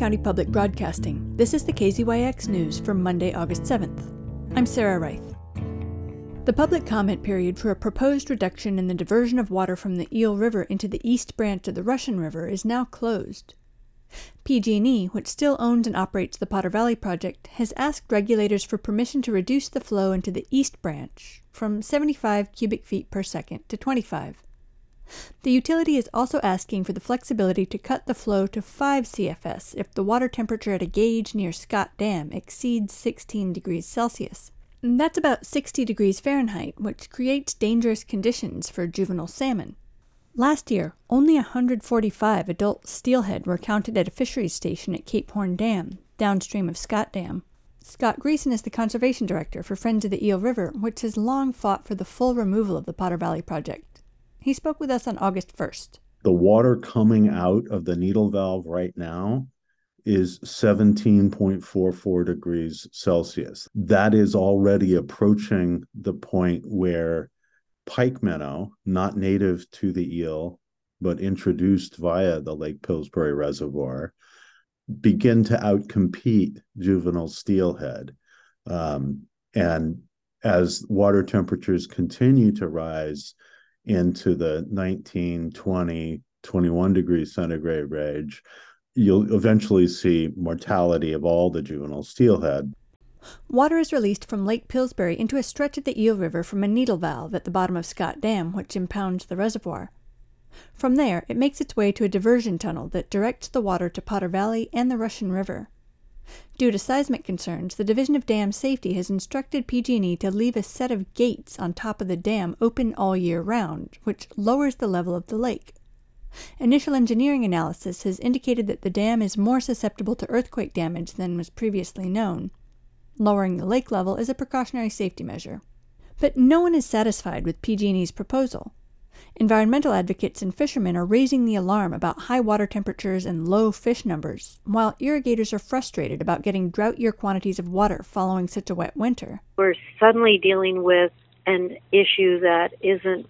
County Public Broadcasting. This is the KZYX News for Monday, August 7th. I'm Sarah Reith. The public comment period for a proposed reduction in the diversion of water from the Eel River into the east branch of the Russian River is now closed. PG&E, which still owns and operates the Potter Valley project, has asked regulators for permission to reduce the flow into the east branch from 75 cubic feet per second to 25. The utility is also asking for the flexibility to cut the flow to 5 CFS if the water temperature at a gauge near Scott Dam exceeds 16 degrees Celsius. That's about 60 degrees Fahrenheit, which creates dangerous conditions for juvenile salmon. Last year, only 145 adult steelhead were counted at a fisheries station at Cape Horn Dam, downstream of Scott Dam. Scott Greacen is the conservation director for Friends of the Eel River, which has long fought for the full removal of the Potter Valley project. He spoke with us on August 1st. The water coming out of the needle valve right now is 17.44 degrees Celsius. That is already approaching the point where pike minnow, not native to the eel, but introduced via the Lake Pillsbury Reservoir, begin to outcompete juvenile steelhead. Um, and as water temperatures continue to rise, into the 19, 20, 21 degrees centigrade range, you'll eventually see mortality of all the juvenile steelhead. Water is released from Lake Pillsbury into a stretch of the Eel River from a needle valve at the bottom of Scott Dam, which impounds the reservoir. From there, it makes its way to a diversion tunnel that directs the water to Potter Valley and the Russian River. Due to seismic concerns, the Division of Dam Safety has instructed PG&E to leave a set of gates on top of the dam open all year round, which lowers the level of the lake. Initial engineering analysis has indicated that the dam is more susceptible to earthquake damage than was previously known. Lowering the lake level is a precautionary safety measure. But no one is satisfied with PG&E's proposal. Environmental advocates and fishermen are raising the alarm about high water temperatures and low fish numbers, while irrigators are frustrated about getting drought year quantities of water following such a wet winter. We're suddenly dealing with an issue that isn't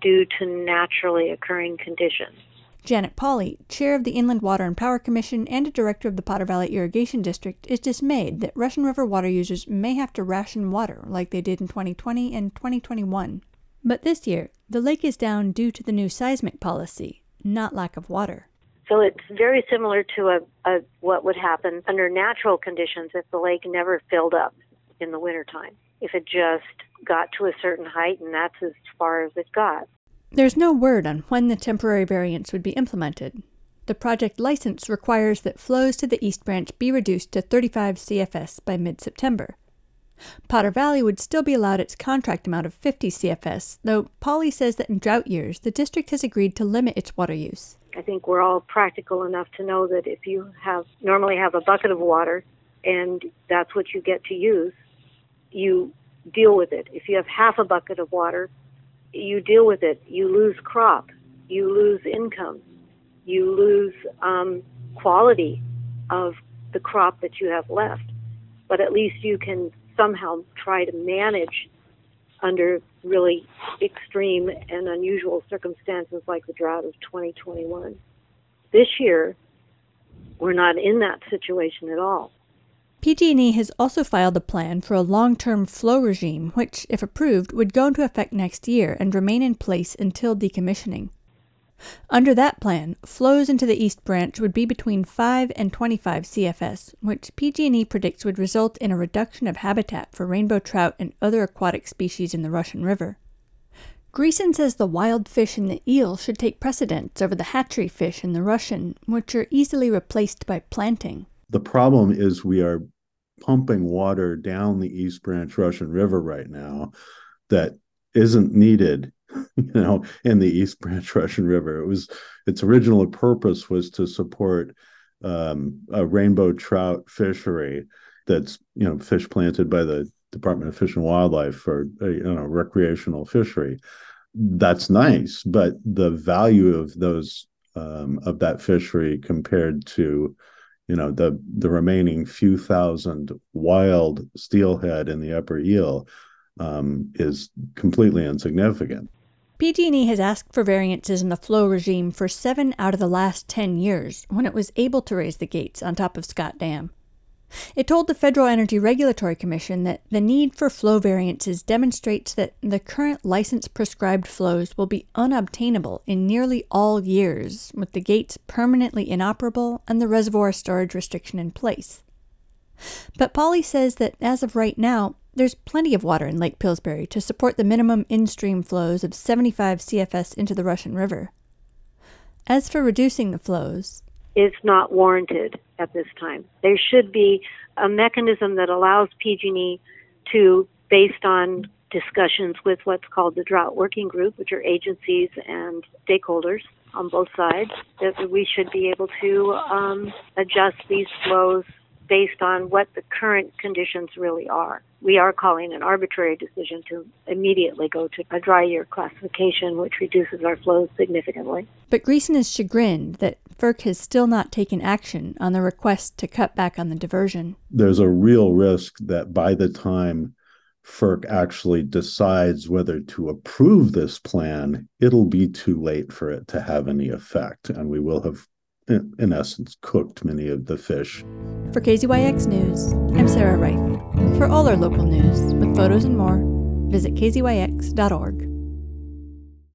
due to naturally occurring conditions. Janet Pauli, chair of the Inland Water and Power Commission and a director of the Potter Valley Irrigation District, is dismayed that Russian River water users may have to ration water like they did in 2020 and 2021. But this year, the lake is down due to the new seismic policy, not lack of water. So it's very similar to a, a, what would happen under natural conditions if the lake never filled up in the wintertime. If it just got to a certain height and that's as far as it got. There's no word on when the temporary variance would be implemented. The project license requires that flows to the East Branch be reduced to 35 CFS by mid September. Potter Valley would still be allowed its contract amount of 50 CFS, though Pauli says that in drought years, the district has agreed to limit its water use. I think we're all practical enough to know that if you have normally have a bucket of water and that's what you get to use, you deal with it. If you have half a bucket of water, you deal with it. You lose crop, you lose income, you lose um, quality of the crop that you have left. But at least you can somehow try to manage under really extreme and unusual circumstances like the drought of 2021. This year, we're not in that situation at all. PG&E has also filed a plan for a long-term flow regime which, if approved, would go into effect next year and remain in place until decommissioning. Under that plan, flows into the East Branch would be between 5 and 25 CFS, which PG&E predicts would result in a reduction of habitat for rainbow trout and other aquatic species in the Russian River. Greacen says the wild fish and the eel should take precedence over the hatchery fish in the Russian, which are easily replaced by planting. The problem is we are pumping water down the East Branch Russian River right now that isn't needed you know, in the East Branch Russian River. It was its original purpose was to support um, a rainbow trout fishery that's you know fish planted by the Department of Fish and Wildlife for a, you know recreational fishery. That's nice, but the value of those um, of that fishery compared to you know the the remaining few thousand wild steelhead in the upper eel um, is completely insignificant. PG&E has asked for variances in the flow regime for 7 out of the last 10 years when it was able to raise the gates on top of Scott Dam. It told the Federal Energy Regulatory Commission that the need for flow variances demonstrates that the current license prescribed flows will be unobtainable in nearly all years, with the gates permanently inoperable and the reservoir storage restriction in place. But Pauli says that as of right now, there's plenty of water in Lake Pillsbury to support the minimum in stream flows of 75 CFS into the Russian River. As for reducing the flows, it's not warranted at this time. There should be a mechanism that allows PG&E to, based on discussions with what's called the Drought Working Group, which are agencies and stakeholders on both sides, that we should be able to um, adjust these flows based on what the current conditions really are. We are calling an arbitrary decision to immediately go to a dry year classification, which reduces our flows significantly. But Greacen is chagrined that FERC has still not taken action on the request to cut back on the diversion. There's a real risk that by the time FERC actually decides whether to approve this plan, it'll be too late for it to have any effect, and we will have in, essence, cooked many of the fish. For KZYX News, I'm Sarah Reith. For all our local news, with photos and more, visit kzyx.org.